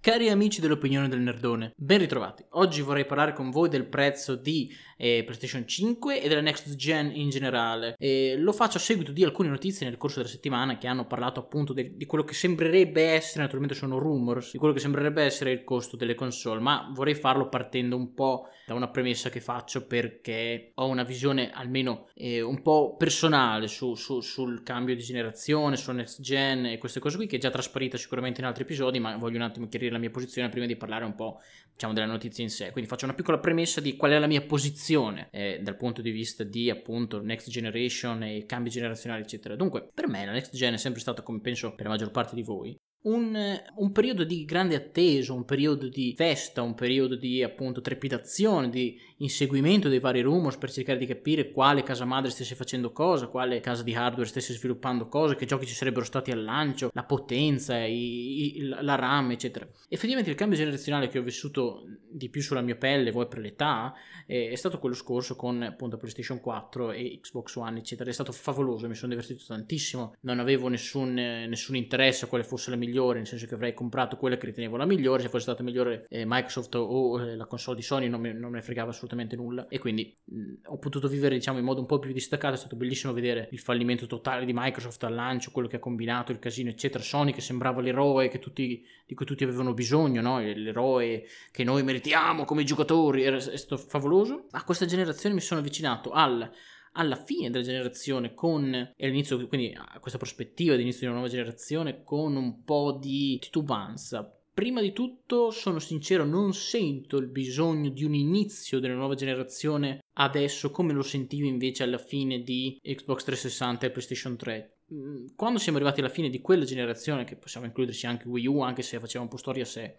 Cari amici dell'opinione del nerdone, ben ritrovati. Oggi vorrei parlare con voi del prezzo di eh, PlayStation 5 e della next gen in generale. E lo faccio a seguito di alcune notizie nel corso della settimana che hanno parlato appunto di, di, quello che sembrerebbe essere, naturalmente sono rumors, di quello che sembrerebbe essere il costo delle console, ma vorrei farlo partendo un po' da una premessa che faccio perché ho una visione almeno eh, un po' personale su, su, sul cambio di generazione, su next gen e queste cose qui che è già trasparita sicuramente in altri episodi, ma voglio un attimo chiarire la mia posizione prima di parlare un po' diciamo della notizia in sé. Quindi faccio una piccola premessa di qual è la mia posizione eh, dal punto di vista di appunto next generation e cambi generazionali eccetera. Dunque, per me la next gen è sempre stata come penso per la maggior parte di voi un, un, periodo di grande attesa, un periodo di festa, un periodo di appunto trepidazione, di inseguimento dei vari rumors per cercare di capire quale casa madre stesse facendo cosa, quale casa di hardware stesse sviluppando cosa, che giochi ci sarebbero stati al lancio, la potenza, i, i, la RAM, eccetera. Effettivamente il cambio generazionale che ho vissuto di più sulla mia pelle, voi per l'età, è, stato quello scorso con appunto PlayStation 4 e Xbox One, eccetera. È stato favoloso, mi sono divertito tantissimo, non avevo nessun, nessun interesse a quale fosse la mia migliore, nel senso che avrei comprato quella che ritenevo la migliore, se fosse stata migliore eh, Microsoft o eh, la console di Sony non me, non me fregava assolutamente nulla. E quindi mh, ho potuto vivere diciamo in modo un po' più distaccato, è stato bellissimo vedere il fallimento totale di Microsoft al lancio, quello che ha combinato, il casino eccetera, Sony che sembrava l'eroe che tutti, di cui tutti avevano bisogno, no? l'eroe che noi meritiamo come giocatori, è stato favoloso, a questa generazione mi sono avvicinato al alla fine della generazione con all'inizio quindi a questa prospettiva di inizio di una nuova generazione con un po' di titubanza Prima di tutto, sono sincero, non sento il bisogno di un inizio della nuova generazione adesso come lo sentivo invece alla fine di Xbox 360 e PlayStation 3. Mm, quando siamo arrivati alla fine di quella generazione, che possiamo includerci anche Wii U, anche se faceva un po' storia a sé,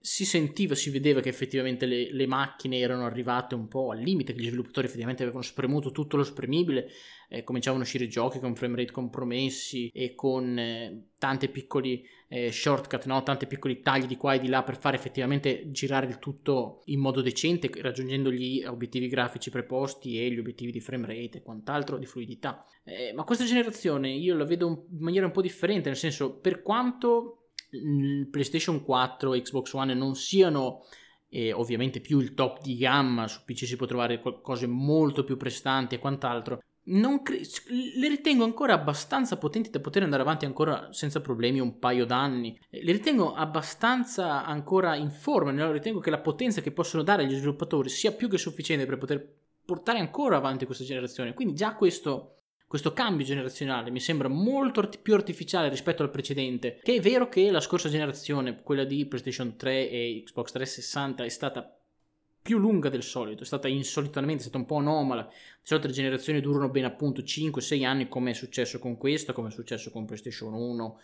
si sentiva, si vedeva che effettivamente le, le, macchine erano arrivate un po' al limite, che gli sviluppatori effettivamente avevano spremuto tutto lo spremibile, eh, cominciavano a uscire giochi con frame rate compromessi e con eh, tanti piccoli eh, shortcut, no? tanti piccoli tagli di qua e di là per fare effettivamente girare il tutto in modo decente, raggiungendo gli obiettivi grafici preposti e gli obiettivi di frame rate e quant'altro di fluidità. Eh, ma questa generazione io la vedo in maniera un po' differente, nel senso per quanto PlayStation 4 e Xbox One non siano e ovviamente più il top di gamma su PC si può trovare cose molto più prestanti e quant'altro cre- le ritengo ancora abbastanza potenti da poter andare avanti ancora senza problemi un paio d'anni. Le ritengo abbastanza ancora in forma, ritengo che la potenza che possono dare agli sviluppatori sia più che sufficiente per poter portare ancora avanti questa generazione. Quindi già questo questo cambio generazionale mi sembra molto art- più artificiale rispetto al precedente, che è vero che la scorsa generazione, quella di PlayStation 3 e Xbox 360, è stata più lunga del solito, è stata insolitamente, è stata un po' anomala. Di le generazioni durano bene appunto 5-6 anni, come è successo con questa, come è successo con PlayStation 1,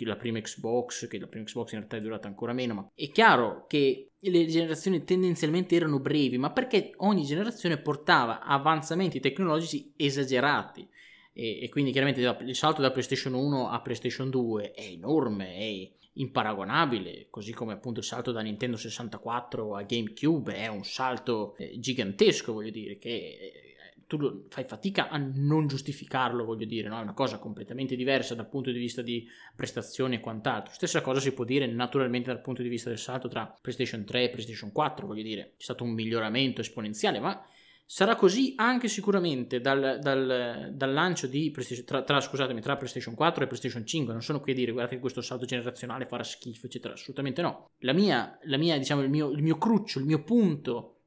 la prima Xbox, che la prima Xbox in realtà è durata ancora meno, ma è chiaro che le generazioni tendenzialmente erano brevi, ma perché ogni generazione portava avanzamenti tecnologici esagerati. E, e quindi chiaramente il salto da PlayStation 1 a PlayStation 2 è enorme, è imparagonabile, così come appunto il salto da Nintendo 64 a GameCube è un salto eh, gigantesco, voglio dire, che eh, tu fai fatica a non giustificarlo, voglio dire, no? è una cosa completamente diversa dal punto di vista di prestazioni e quant'altro. Stessa cosa si può dire naturalmente dal punto di vista del salto tra PlayStation 3 e PlayStation 4, voglio dire, c'è stato un miglioramento esponenziale, ma Sarà così anche sicuramente dal, dal, dal lancio di tra, tra, scusatemi, tra PlayStation 4 e PlayStation 5. Non sono qui a dire guardate che questo salto generazionale farà schifo, eccetera. Assolutamente no. La mia, la mia diciamo, il mio, il mio cruccio, il mio punto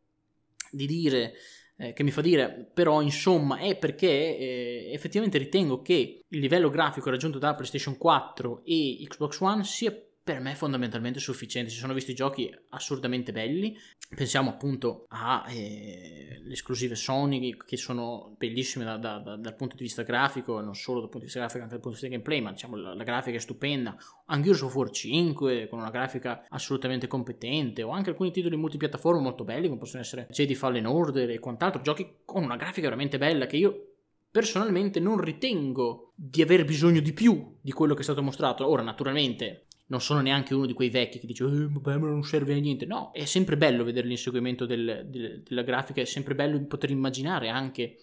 di dire eh, che mi fa dire però insomma è perché eh, effettivamente ritengo che il livello grafico raggiunto da PlayStation 4 e Xbox One sia per me fondamentalmente sufficiente. Si sono visti giochi assurdamente belli. Pensiamo appunto alle eh, esclusive Sony che sono bellissime da, da, da, dal punto di vista grafico, non solo dal punto di vista grafico, anche dal punto di vista gameplay, ma diciamo la, la grafica è stupenda. Anche Gears of War 5 con una grafica assolutamente competente, o anche alcuni titoli multipiattaforma molto belli, come possono essere Jedi Fallen Order e quant'altro, giochi con una grafica veramente bella che io personalmente non ritengo di aver bisogno di più di quello che è stato mostrato. Ora, naturalmente, non sono neanche uno di quei vecchi che dice eh, vabbè ma non serve a niente no è sempre bello vedere l'inseguimento del, del, della grafica è sempre bello poter immaginare anche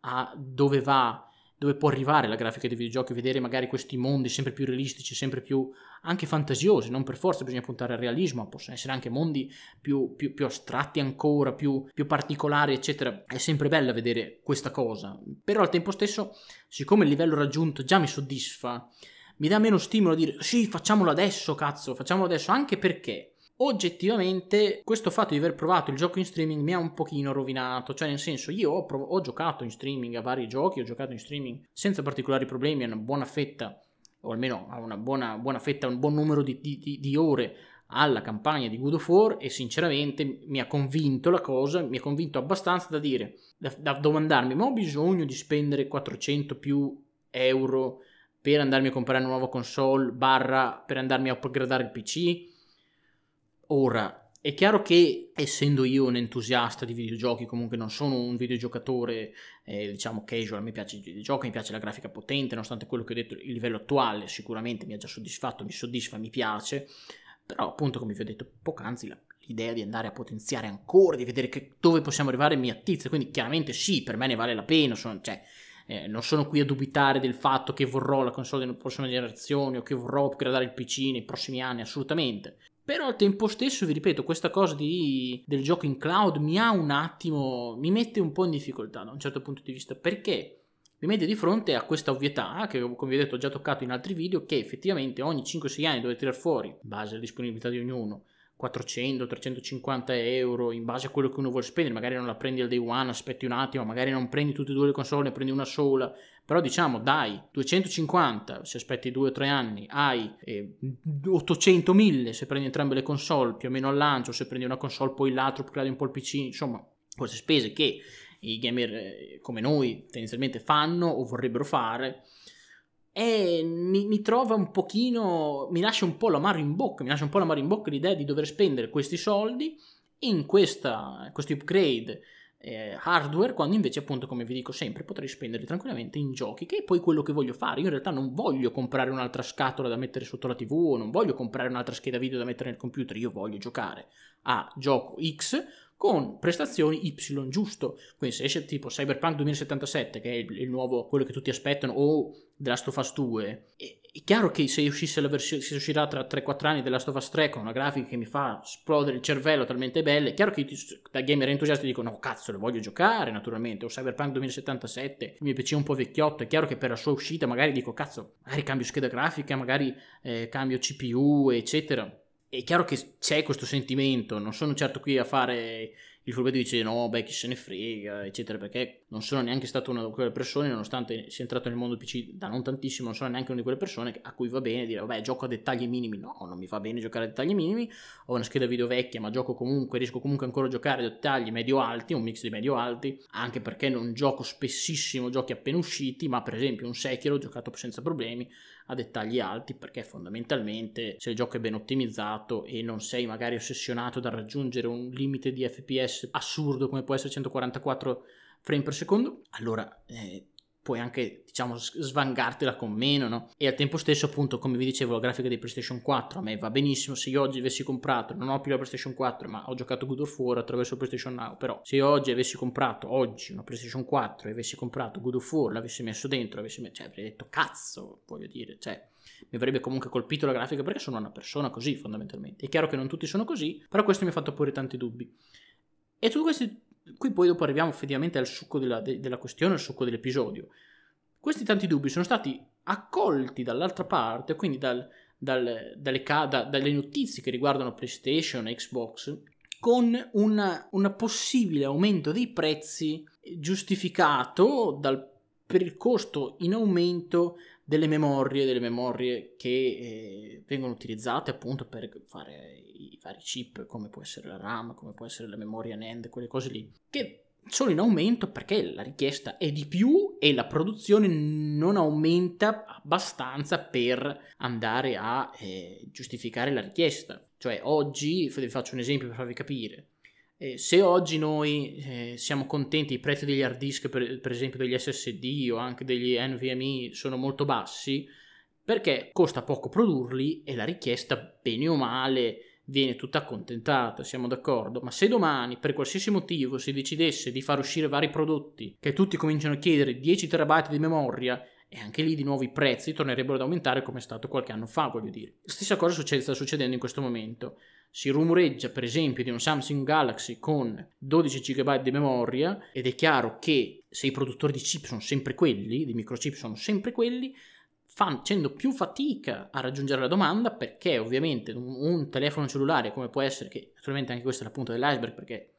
a dove va dove può arrivare la grafica dei videogiochi, vedere magari questi mondi sempre più realistici, sempre più anche fantasiosi, non per forza bisogna puntare al realismo, possono essere anche mondi più, più, più astratti ancora, più, più, particolari, eccetera. È sempre bella vedere questa cosa, però al tempo stesso, siccome il livello raggiunto già mi soddisfa, mi dà meno stimolo a dire sì, facciamolo adesso, cazzo, facciamolo adesso, anche perché oggettivamente questo fatto di aver provato il gioco in streaming mi ha un pochino rovinato, cioè nel senso io ho, prov- ho giocato in streaming a vari giochi, ho giocato in streaming senza particolari problemi, a una buona fetta, o almeno a una buona, buona fetta, un buon numero di, di, di ore alla campagna di God of War e sinceramente mi ha convinto la cosa, mi ha convinto abbastanza da dire, da, da domandarmi ma ho bisogno di spendere 400 più euro per andarmi a comprare una nuova console barra per andarmi a upgradare il PC? Ora, è chiaro che essendo io un entusiasta di videogiochi, comunque non sono un videogiocatore, eh, diciamo casual, mi piace il videogioco, mi piace la grafica potente, nonostante quello che ho detto, il livello attuale sicuramente mi ha già soddisfatto, mi soddisfa, mi piace, però appunto come vi ho detto poc'anzi l'idea di andare a potenziare ancora, di vedere che, dove possiamo arrivare mi attizza, quindi chiaramente sì, per me ne vale la pena, sono, cioè, eh, non sono qui a dubitare del fatto che vorrò la console delle prossime generazioni o che vorrò upgradare il PC nei prossimi anni, assolutamente. Però al tempo stesso, vi ripeto, questa cosa di, del gioco in cloud mi ha un attimo, mi mette un po' in difficoltà da un certo punto di vista, perché mi mette di fronte a questa ovvietà, che come vi ho detto ho già toccato in altri video, che effettivamente ogni 5-6 anni dovete tirare fuori, in base alla disponibilità di ognuno, 400-350 euro in base a quello che uno vuole spendere, magari non la prendi al day one, aspetti un attimo, magari non prendi tutte e due le console, ne prendi una sola, però diciamo dai 250 se aspetti 2 o 3 anni hai eh, 800 1000 se prendi entrambe le console più o meno al lancio se prendi una console poi l'altro upgradi un po' il pc insomma queste spese che i gamer eh, come noi tendenzialmente fanno o vorrebbero fare e mi, mi, trova un pochino mi lascia un po' l'amaro in bocca mi lascia un po' l'amaro in bocca l'idea di dover spendere questi soldi in questa, questi upgrade eh, hardware, quando invece appunto come vi dico sempre potrei spenderli tranquillamente in giochi, che è poi quello che voglio fare. Io in realtà non voglio comprare un'altra scatola da mettere sotto la TV, non voglio comprare un'altra scheda video da mettere nel computer, io voglio giocare a gioco X con prestazioni Y giusto. Quindi se esce tipo Cyberpunk 2077, che è il, il nuovo, quello che tutti aspettano, o The Last of Us 2, è, è chiaro che se uscisse la versione, se uscirà tra 3-4 anni The Last of Us 3 con una grafica che mi fa esplodere il cervello talmente bella, è chiaro che da gamer entusiasti dico no cazzo lo voglio giocare naturalmente, o Cyberpunk 2077, il mio PC è un po' vecchiotto, è chiaro che per la sua uscita magari dico cazzo, magari cambio scheda grafica, magari eh, cambio CPU, eccetera è chiaro che c'è questo sentimento, non sono certo qui a fare il furbetto dice no, beh, chi se ne frega, eccetera, perché non sono neanche stato una di quelle persone, nonostante sia entrato nel mondo PC da non tantissimo, non sono neanche una di quelle persone a cui va bene dire, vabbè, gioco a dettagli minimi. No, non mi fa bene giocare a dettagli minimi, ho una scheda video vecchia, ma gioco comunque, riesco comunque ancora a giocare a dettagli medio-alti, un mix di medio-alti, anche perché non gioco spessissimo giochi appena usciti, ma per esempio un Sekiro ho giocato senza problemi, a dettagli alti perché fondamentalmente se il gioco è ben ottimizzato e non sei magari ossessionato da raggiungere un limite di fps assurdo come può essere 144 frame per secondo allora eh, puoi anche diciamo svangartela con meno no? e al tempo stesso appunto come vi dicevo la grafica di PlayStation 4 a me va benissimo. Se io oggi avessi comprato non ho più la PlayStation 4 ma ho giocato Good of War attraverso PlayStation Now però se io oggi avessi comprato oggi una PlayStation 4 e avessi comprato Good of War l'avessi messo dentro avessi messo, cioè avrei detto cazzo voglio dire cioè mi avrebbe comunque colpito la grafica perché sono una persona così fondamentalmente. È chiaro che non tutti sono così però questo mi ha fatto porre tanti dubbi. E tutti questi Qui poi dopo arriviamo effettivamente al succo della, de, della questione, al succo dell'episodio. Questi tanti dubbi sono stati accolti dall'altra parte, quindi dal, dal, dalle, da, dalle, notizie che riguardano PlayStation e Xbox, con un possibile aumento dei prezzi giustificato dal, per il costo in aumento delle memorie, delle memorie che eh, vengono utilizzate appunto per fare i vari chip, come può essere la RAM, come può essere la memoria NAND, quelle cose lì, che sono in aumento perché la richiesta è di più e la produzione non aumenta abbastanza per andare a eh, giustificare la richiesta. Cioè oggi, vi faccio un esempio per farvi capire, eh, se oggi noi eh, siamo contenti, i prezzi degli hard disk, per, per, esempio degli SSD o anche degli NVMe, sono molto bassi, perché costa poco produrli e la richiesta, bene o male, viene tutta accontentata, siamo d'accordo, ma se domani per qualsiasi motivo si decidesse di far uscire vari prodotti che tutti cominciano a chiedere 10 terabyte di memoria e anche lì di nuovo i prezzi tornerebbero ad aumentare come è stato qualche anno fa, voglio dire. Stessa cosa succede, sta succedendo in questo momento. Si rumoreggia per esempio di un Samsung Galaxy con 12 GB di memoria ed è chiaro che se i produttori di chip sono sempre quelli, di microchip sono sempre quelli, facendo più fatica a raggiungere la domanda perché ovviamente un, un, telefono cellulare come può essere, che naturalmente anche questa è la punta dell'iceberg perché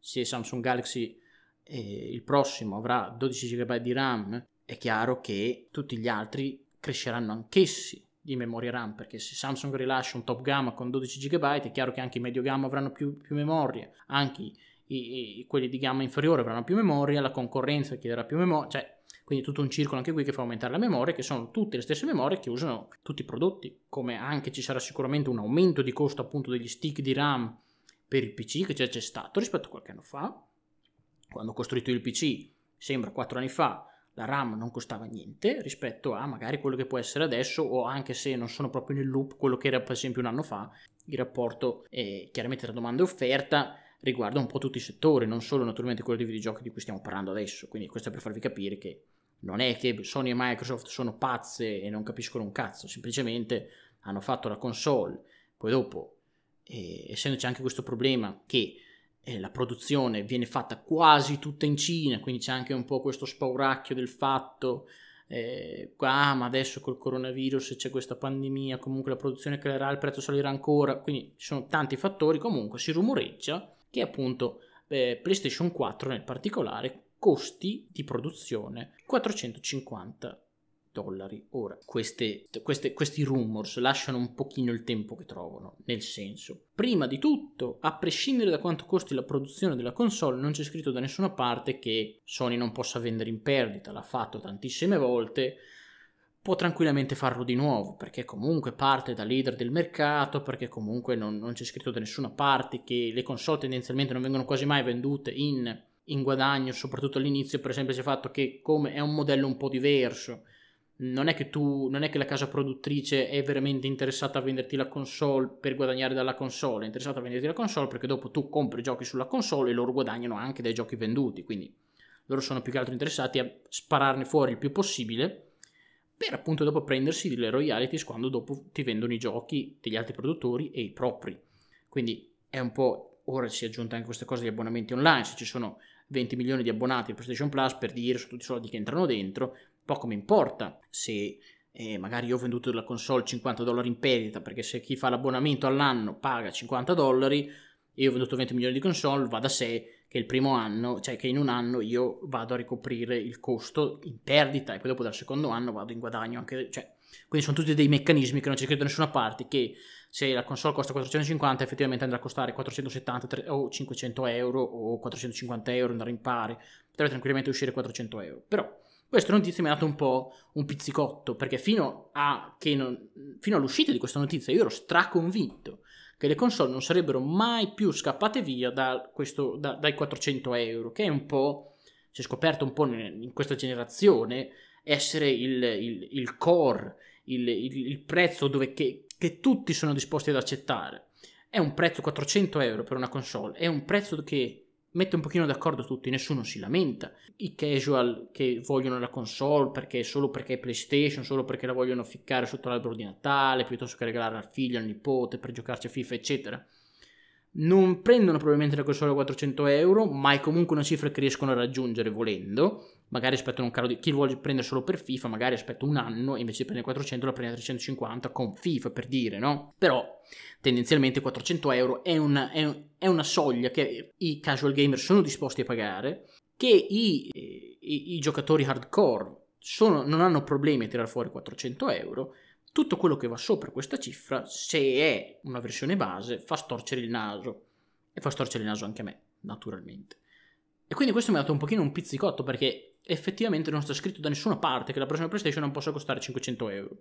se Samsung Galaxy eh, il prossimo avrà 12 GB di RAM è chiaro che tutti gli altri cresceranno anch'essi di memoria RAM perché se Samsung rilascia un top gamma con 12 GB è chiaro che anche i medio gamma avranno più, più memoria anche i, i, quelli di gamma inferiore avranno più memoria la concorrenza chiederà più memoria cioè quindi tutto un circolo anche qui che fa aumentare la memoria, che sono tutte le stesse memorie che usano tutti i prodotti, come anche ci sarà sicuramente un aumento di costo appunto degli stick di RAM per il PC che già c'è stato rispetto a qualche anno fa. Quando ho costruito il PC, sembra 4 anni fa, la RAM non costava niente rispetto a magari quello che può essere adesso o anche se non sono proprio nel loop quello che era per esempio un anno fa, il rapporto è chiaramente tra domanda e offerta riguarda un po' tutti i settori, non solo naturalmente quello dei videogiochi di cui stiamo parlando adesso, quindi questo è per farvi capire che non è che Sony e Microsoft sono pazze e non capiscono un cazzo, semplicemente hanno fatto la console, poi dopo, eh, essendoci anche questo problema che eh, la produzione viene fatta quasi tutta in Cina, quindi c'è anche un po' questo spauracchio del fatto, eh, ah, ma adesso col coronavirus c'è questa pandemia, comunque la produzione calerà, il prezzo salirà ancora, quindi ci sono tanti fattori, comunque si rumoreggia che appunto eh, PlayStation 4 nel particolare costi di produzione 450 dollari. Ora, queste, queste, questi rumors lasciano un pochino il tempo che trovano, nel senso, prima di tutto, a prescindere da quanto costi la produzione della console, non c'è scritto da nessuna parte che Sony non possa vendere in perdita, l'ha fatto tantissime volte, può tranquillamente farlo di nuovo, perché comunque parte da leader del mercato, perché comunque non, non c'è scritto da nessuna parte che le console tendenzialmente non vengono quasi mai vendute in in guadagno, soprattutto all'inizio, per il semplice fatto che come è un modello un po' diverso, non è che tu, non è che la casa produttrice è veramente interessata a venderti la console per guadagnare dalla console, è interessata a venderti la console perché dopo tu compri giochi sulla console e loro guadagnano anche dai giochi venduti, quindi loro sono più che altro interessati a spararne fuori il più possibile per appunto dopo prendersi delle royalties quando dopo ti vendono i giochi degli altri produttori e i propri. Quindi è un po' ora si è aggiunta anche questa cosa di abbonamenti online, se ci sono 20 milioni di abbonati a PlayStation Plus per dire su tutti i soldi che entrano dentro, poco mi importa se eh, magari io ho venduto la console 50 dollari in perdita perché se chi fa l'abbonamento all'anno paga 50 dollari e io ho venduto 20 milioni di console va da sé che il primo anno, cioè che in un anno io vado a ricoprire il costo in perdita e poi dopo dal secondo anno vado in guadagno anche, cioè, quindi sono tutti dei meccanismi che non c'è scritto da nessuna parte che se la console costa 450 effettivamente andrà a costare 470 o 500 euro o 450 euro andare in pari potrebbe tranquillamente uscire 400 euro. Però questa notizia mi ha dato un po' un pizzicotto perché fino, non, fino all'uscita di questa notizia io ero straconvinto che le console non sarebbero mai più scappate via da questo, da, dai 400 euro che è un po' si è scoperto un po' in questa generazione essere il, il, il core il, il prezzo dove che, che tutti sono disposti ad accettare. È un prezzo 400 euro per una console, è un prezzo che mette un pochino d'accordo tutti, nessuno si lamenta. I casual che vogliono la console perché solo perché è PlayStation, solo perché la vogliono ficcare sotto l'albero di Natale, piuttosto che regalare al figlio, al nipote per giocarci a FIFA, eccetera. Non prendono probabilmente la console a 400 euro, ma è comunque una cifra che riescono a raggiungere volendo magari aspettano un caro di chi vuole prendere solo per FIFA, magari aspetta un anno e invece di prendere 400 la prende a 350 con FIFA per dire, no? Però tendenzialmente 400 euro è una, è, è una soglia che i casual gamer sono disposti a pagare, che i, i, i giocatori hardcore sono, non hanno problemi a tirare fuori 400 euro. Tutto quello che va sopra questa cifra, se è una versione base, fa storcere il naso. E fa storcere il naso anche a me, naturalmente. E quindi questo mi ha dato un pochino un pizzicotto perché effettivamente non sta scritto da nessuna parte che la prossima PlayStation non possa costare 500 euro.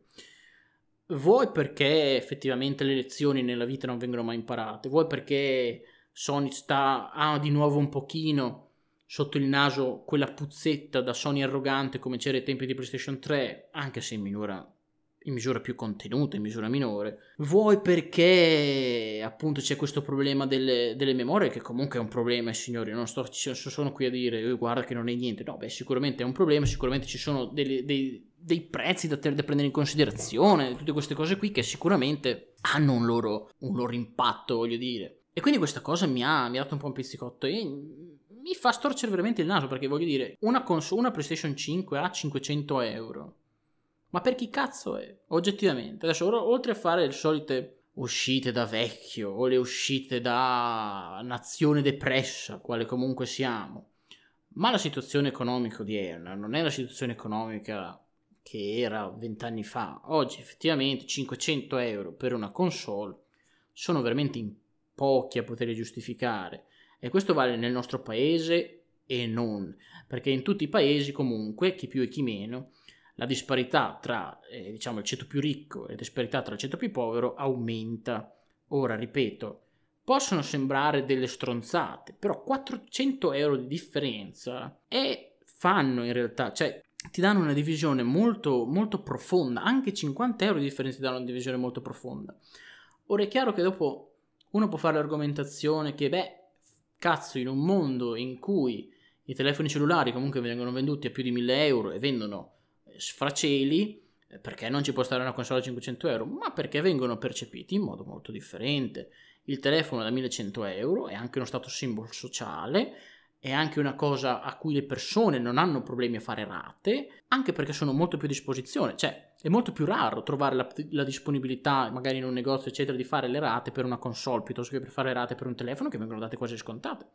Vuoi perché effettivamente le lezioni nella vita non vengono mai imparate, vuoi perché Sony sta, ha di nuovo un pochino sotto il naso quella puzzetta da Sony arrogante come c'era ai tempi di PlayStation 3, anche se in minora in misura più contenuta, in misura minore, vuoi perché appunto c'è questo problema delle, delle memorie, che comunque è un problema, signori, non sto, sono qui a dire eh, guarda che non è niente, no, beh sicuramente è un problema, sicuramente ci sono dei, dei, dei prezzi da, da, prendere in considerazione, tutte queste cose qui che sicuramente hanno un loro, un loro impatto, voglio dire. E quindi questa cosa mi ha, mi ha dato un po' un pizzicotto e mi fa storcere veramente il naso perché voglio dire, una, cons- una PlayStation 5 a 500 euro ma per chi cazzo è? Oggettivamente. Adesso, oltre a fare le solite uscite da vecchio o le uscite da nazione depressa, quale comunque siamo, ma la situazione economica odierna non è la situazione economica che era vent'anni fa. Oggi effettivamente 500 euro per una console sono veramente in pochi a poter giustificare. E questo vale nel nostro paese e non, perché in tutti i paesi comunque, chi più e chi meno, la disparità tra eh, diciamo, il ceto più ricco e la disparità tra il ceto più povero aumenta. Ora, ripeto, possono sembrare delle stronzate, però 400 euro di differenza è, fanno in realtà, cioè ti danno una divisione molto, molto profonda, anche 50 euro di differenza ti danno una divisione molto profonda. Ora è chiaro che dopo uno può fare l'argomentazione che, beh, cazzo, in un mondo in cui i telefoni cellulari comunque vengono venduti a più di 1000 euro e vendono sfraceli, eh, perché non ci può stare una console a 500 euro, ma perché vengono percepiti in modo molto differente. Il telefono da 1100 euro è anche uno stato simbolo sociale, è anche una cosa a cui le persone non hanno problemi a fare rate, anche perché sono molto più a disposizione, cioè è molto più raro trovare la, la, disponibilità, magari in un negozio, eccetera, di fare le rate per una console piuttosto che per fare rate per un telefono che vengono date quasi scontate.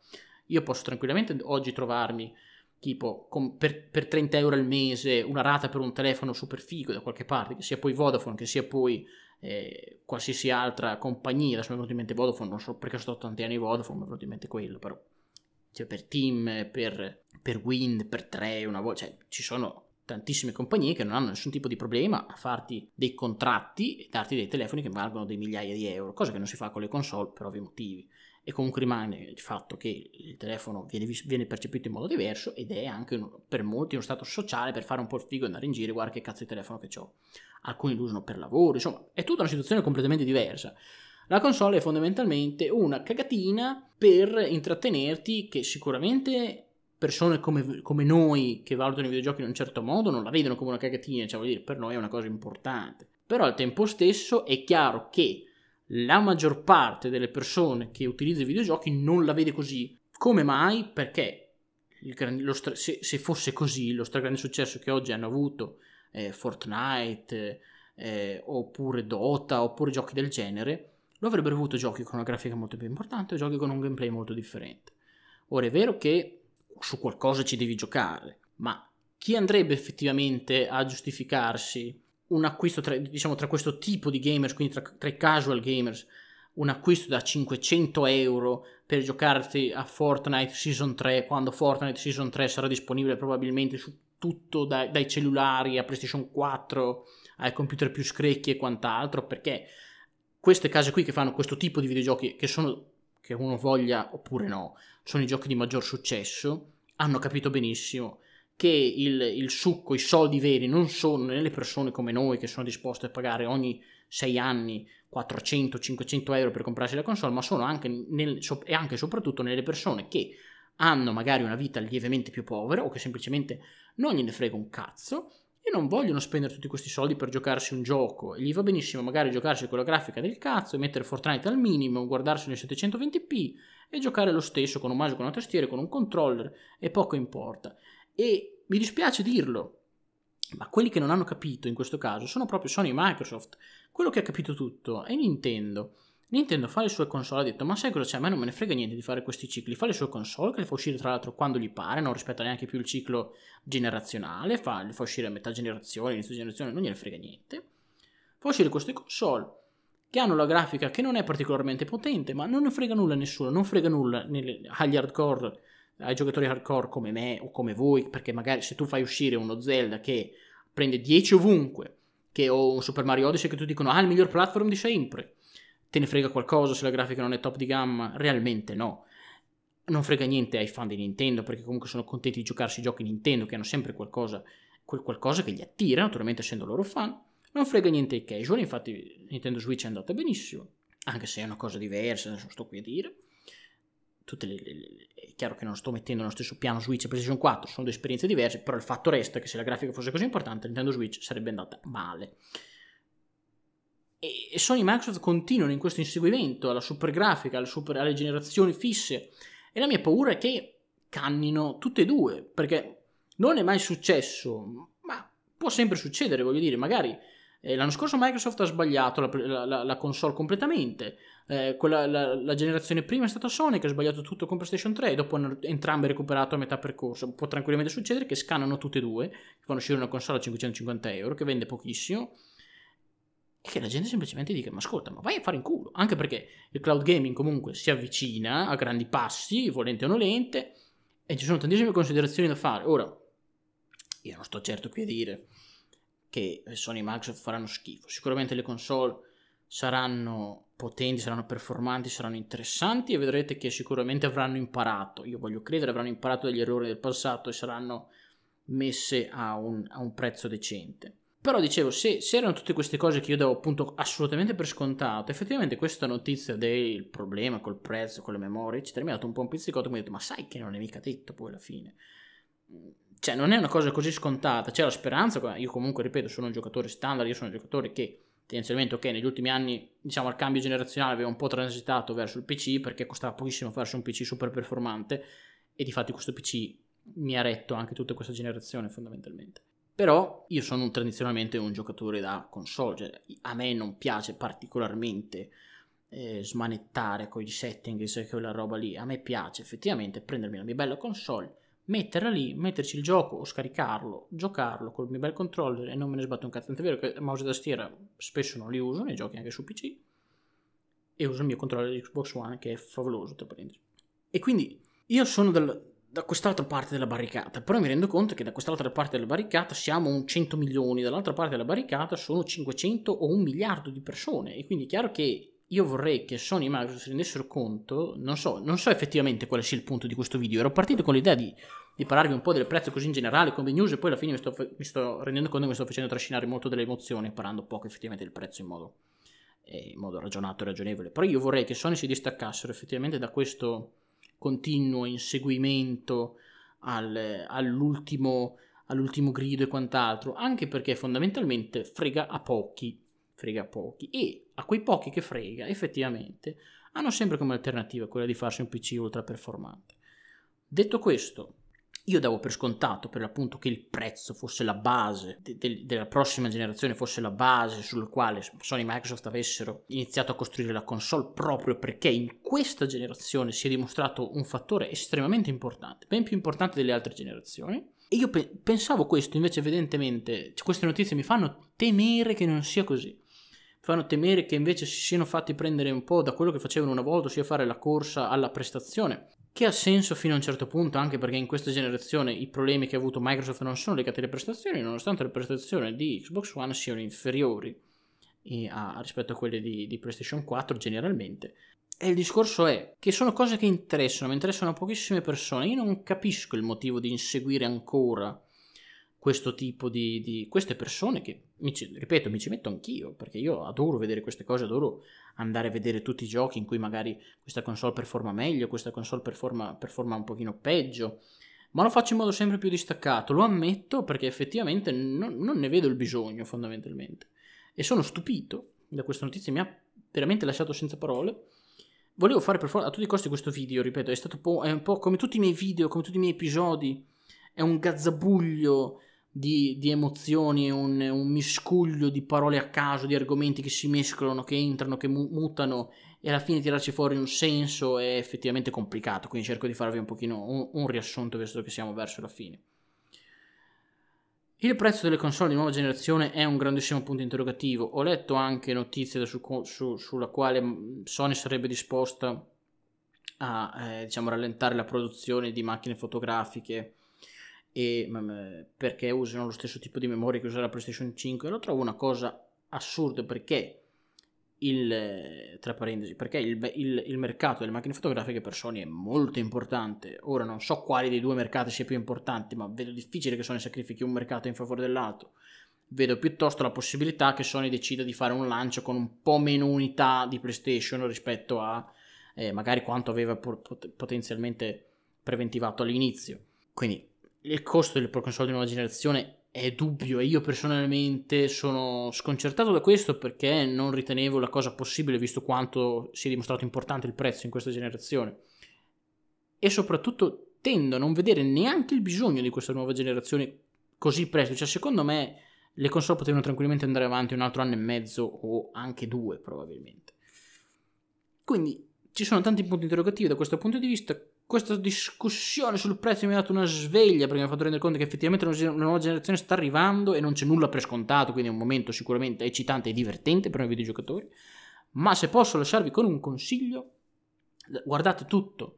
Io posso tranquillamente oggi trovarmi tipo con, per, per, 30 euro al mese una rata per un telefono super figo da qualche parte, che sia poi Vodafone, che sia poi eh, qualsiasi altra compagnia, adesso mi è venuto in mente Vodafone, non so perché sono tanti anni Vodafone, mi è venuto in mente quello, però cioè per Team, per, per Wind, per 3, una volta, cioè ci sono tantissime compagnie che non hanno nessun tipo di problema a farti dei contratti e darti dei telefoni che valgono dei migliaia di euro, cosa che non si fa con le console per ovvi motivi e comunque rimane il fatto che il telefono viene, viene percepito in modo diverso ed è anche un, per molti uno stato sociale per fare un po' il figo e andare in giro guarda che cazzo di telefono che ho alcuni lo usano per lavoro insomma è tutta una situazione completamente diversa la console è fondamentalmente una cagatina per intrattenerti che sicuramente persone come, come, noi che valutano i videogiochi in un certo modo non la vedono come una cagatina, cioè vuol dire per noi è una cosa importante. Però al tempo stesso è chiaro che la maggior parte delle persone che utilizza i videogiochi non la vede così. Come mai? Perché il, stra- se, se, fosse così, lo stragrande successo che oggi hanno avuto eh, Fortnite eh, oppure Dota oppure giochi del genere, lo avrebbero avuto giochi con una grafica molto più importante o giochi con un gameplay molto differente. Ora è vero che su qualcosa ci devi giocare, ma chi andrebbe effettivamente a giustificarsi un acquisto tra, diciamo, tra questo tipo di gamers, quindi tra, tra, i casual gamers, un acquisto da 500 euro per giocarti a Fortnite Season 3, quando Fortnite Season 3 sarà disponibile probabilmente su tutto dai, dai cellulari a PlayStation 4, ai computer più screcchi e quant'altro, perché queste case qui che fanno questo tipo di videogiochi, che sono, che uno voglia oppure no, sono i giochi di maggior successo, hanno capito benissimo che il, il, succo, i soldi veri non sono nelle persone come noi che sono disposte a pagare ogni 6 anni 400-500 euro per comprarsi la console, ma sono anche nel, e anche soprattutto nelle persone che hanno magari una vita lievemente più povera o che semplicemente non gliene frega un cazzo e non vogliono spendere tutti questi soldi per giocarsi un gioco e gli va benissimo magari giocarsi con la grafica del cazzo e mettere Fortnite al minimo, guardarsi nel 720p e giocare lo stesso con un mouse, con una tastiera, con un controller e poco importa. E mi dispiace dirlo, ma quelli che non hanno capito in questo caso sono proprio Sony e Microsoft. Quello che ha capito tutto è Nintendo. Nintendo fa le sue console, ha detto ma sai cosa c'è? A me non me ne frega niente di fare questi cicli, fa le sue console che le fa uscire tra l'altro quando gli pare, non rispetta neanche più il ciclo generazionale, fa, le fa uscire a metà generazione, inizio generazione, non gliene frega niente. Fa uscire queste console che hanno la grafica che non è particolarmente potente, ma non ne frega nulla a nessuno, non frega nulla agli hardcore ai giocatori hardcore come me o come voi, perché magari se tu fai uscire uno Zelda che prende 10 ovunque, che ho un Super Mario Odyssey che tutti dicono ah il miglior platform di sempre, te ne frega qualcosa se la grafica non è top di gamma? Realmente no. Non frega niente ai fan di Nintendo perché comunque sono contenti di giocarsi i giochi Nintendo che hanno sempre qualcosa, quel qualcosa che li attira, naturalmente essendo loro fan. Non frega niente ai casual, infatti Nintendo Switch è andata benissimo, anche se è una cosa diversa, non sto qui a dire. Le, le, le, è chiaro che non sto mettendo nello stesso piano Switch e PlayStation 4, sono due esperienze diverse, però il fatto resta che se la grafica fosse così importante, Nintendo Switch sarebbe andata male. E, e Sony e Microsoft continuano in questo inseguimento alla super grafica, alle, super, alle generazioni fisse, e la mia paura è che cannino tutte e due, perché non è mai successo, ma può sempre succedere, voglio dire, magari eh, l'anno scorso Microsoft ha sbagliato la, la, la console completamente, eh, quella, la, la, generazione prima è stata Sony che ha sbagliato tutto con PlayStation 3 e dopo hanno entrambe recuperato a metà percorso. Può tranquillamente succedere che scannano tutte e due, fanno uscire una console a 550 euro, che vende pochissimo, e che la gente semplicemente dica ma ascolta ma vai a fare in culo. Anche perché il cloud gaming comunque si avvicina a grandi passi volente o nolente e ci sono tantissime considerazioni da fare. Ora io non sto certo qui a dire che Sony e Microsoft faranno schifo. Sicuramente le console saranno potenti, saranno performanti, saranno interessanti e vedrete che sicuramente avranno imparato, io voglio credere, avranno imparato dagli errori del passato e saranno messe a un, a un prezzo decente. Però dicevo, se, se, erano tutte queste cose che io davo appunto assolutamente per scontato, effettivamente questa notizia del problema col prezzo, con le memorie, eccetera, mi ha dato un po' un pizzicato e mi ha detto, ma sai che non è mica detto poi alla fine cioè non è una cosa così scontata, c'è la speranza, io comunque ripeto sono un giocatore standard, io sono un giocatore che tendenzialmente ok negli ultimi anni diciamo al cambio generazionale aveva un po' transitato verso il PC perché costava pochissimo farsi un PC super performante e di fatto questo PC mi ha retto anche tutta questa generazione fondamentalmente. Però io sono un, tradizionalmente un giocatore da console, cioè, a me non piace particolarmente eh, smanettare con i settings e quella roba lì, a me piace effettivamente prendermi la mia bella console metterla lì, metterci il gioco o scaricarlo, giocarlo col mio bel controller e non me ne sbatto un cazzo. Tant'è vero che mouse e tastiera spesso non li uso nei giochi anche su PC e uso il mio controller di Xbox One che è favoloso, tra parentesi. E quindi io sono dal, da quest'altra parte della barricata, però mi rendo conto che da quest'altra parte della barricata siamo un 100 milioni, dall'altra parte della barricata sono 500 o un miliardo di persone e quindi è chiaro che io vorrei che Sony e Microsoft si rendessero conto, non so, non so effettivamente quale sia il punto di questo video, ero partito con l'idea di, di parlarvi un po' del prezzo così in generale come news e poi alla fine mi sto, mi sto rendendo conto che mi sto facendo trascinare molto delle emozioni parlando poco effettivamente del prezzo in modo, eh, in modo ragionato e ragionevole, però io vorrei che Sony si distaccassero effettivamente da questo continuo inseguimento al, all'ultimo, all'ultimo grido e quant'altro, anche perché fondamentalmente frega a pochi frega pochi e a quei pochi che frega effettivamente hanno sempre come alternativa quella di farsi un PC ultra performante. Detto questo, io davo per scontato per l'appunto che il prezzo fosse la base de- de- della prossima generazione, fosse la base sul quale Sony e Microsoft avessero iniziato a costruire la console proprio perché in questa generazione si è dimostrato un fattore estremamente importante, ben più importante delle altre generazioni. E io pe- pensavo questo, invece evidentemente cioè, queste notizie mi fanno temere che non sia così fanno temere che invece si siano fatti prendere un po' da quello che facevano una volta, ossia fare la corsa alla prestazione, che ha senso fino a un certo punto, anche perché in questa generazione i problemi che ha avuto Microsoft non sono legati alle prestazioni, nonostante le prestazioni di Xbox One siano inferiori a, rispetto a quelle di, di PlayStation 4 generalmente. E il discorso è che sono cose che interessano, mi interessano a pochissime persone. Io non capisco il motivo di inseguire ancora questo tipo di, di queste persone che, mi ci, ripeto, mi ci metto anch'io, perché io adoro vedere queste cose, adoro andare a vedere tutti i giochi in cui magari questa console performa meglio, questa console performa, performa un pochino peggio, ma lo faccio in modo sempre più distaccato, lo ammetto perché effettivamente non, non ne vedo il bisogno fondamentalmente. E sono stupito da questa notizia, mi ha veramente lasciato senza parole. Volevo fare per forza a tutti i costi questo video, ripeto, è stato po', è un po' come tutti i miei video, come tutti i miei episodi, è un gazzabuglio di, di emozioni, un, un, miscuglio di parole a caso, di argomenti che si mescolano, che entrano, che mu- mutano e alla fine tirarci fuori un senso è effettivamente complicato, quindi cerco di farvi un pochino un, un riassunto visto che siamo verso la fine. Il prezzo delle console di nuova generazione è un grandissimo punto interrogativo. Ho letto anche notizie su, su, sulla quale Sony sarebbe disposta a eh, diciamo, rallentare la produzione di macchine fotografiche e perché usano lo stesso tipo di memoria che usa la PlayStation 5 lo trovo una cosa assurda perché il, tra parentesi, perché il, il, il, mercato delle macchine fotografiche per Sony è molto importante. Ora non so quali dei due mercati sia più importante, ma vedo difficile che Sony sacrifichi un mercato in favore dell'altro. Vedo piuttosto la possibilità che Sony decida di fare un lancio con un po' meno unità di PlayStation rispetto a eh, magari quanto aveva pot- potenzialmente preventivato all'inizio. Quindi il costo delle Pro Console di nuova generazione è dubbio e io personalmente sono sconcertato da questo perché non ritenevo la cosa possibile visto quanto si è dimostrato importante il prezzo in questa generazione. E soprattutto tendo a non vedere neanche il bisogno di questa nuova generazione così presto. Cioè, secondo me, le console potevano tranquillamente andare avanti un altro anno e mezzo o anche due, probabilmente. Quindi ci sono tanti punti interrogativi da questo punto di vista. Questa discussione sul prezzo mi ha dato una sveglia perché mi ha fatto rendere conto che effettivamente una nuova generazione sta arrivando e non c'è nulla per scontato, quindi è un momento sicuramente eccitante e divertente per noi videogiocatori. Ma se posso lasciarvi con un consiglio, guardate tutto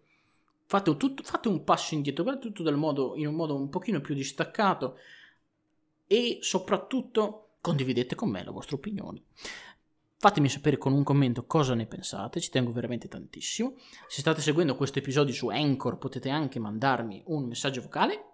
Fate, tutto, fate un passo indietro, guardate tutto modo, in un modo un pochino più distaccato e soprattutto condividete con me la vostra opinione. Fatemi sapere con un commento cosa ne pensate, ci tengo veramente tantissimo. Se state seguendo questo episodio su Anchor potete anche mandarmi un messaggio vocale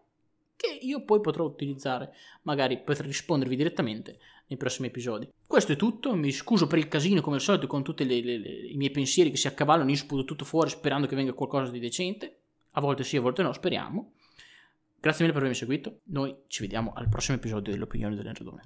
che io poi potrò utilizzare magari per rispondervi direttamente nei prossimi episodi. Questo è tutto, mi scuso per il casino come al solito con tutti i miei pensieri che si accavallano, io sputo tutto fuori sperando che venga qualcosa di decente, a volte sì, a volte no, speriamo. Grazie mille per avermi seguito, noi ci vediamo al prossimo episodio dell'opinione del Nerdone.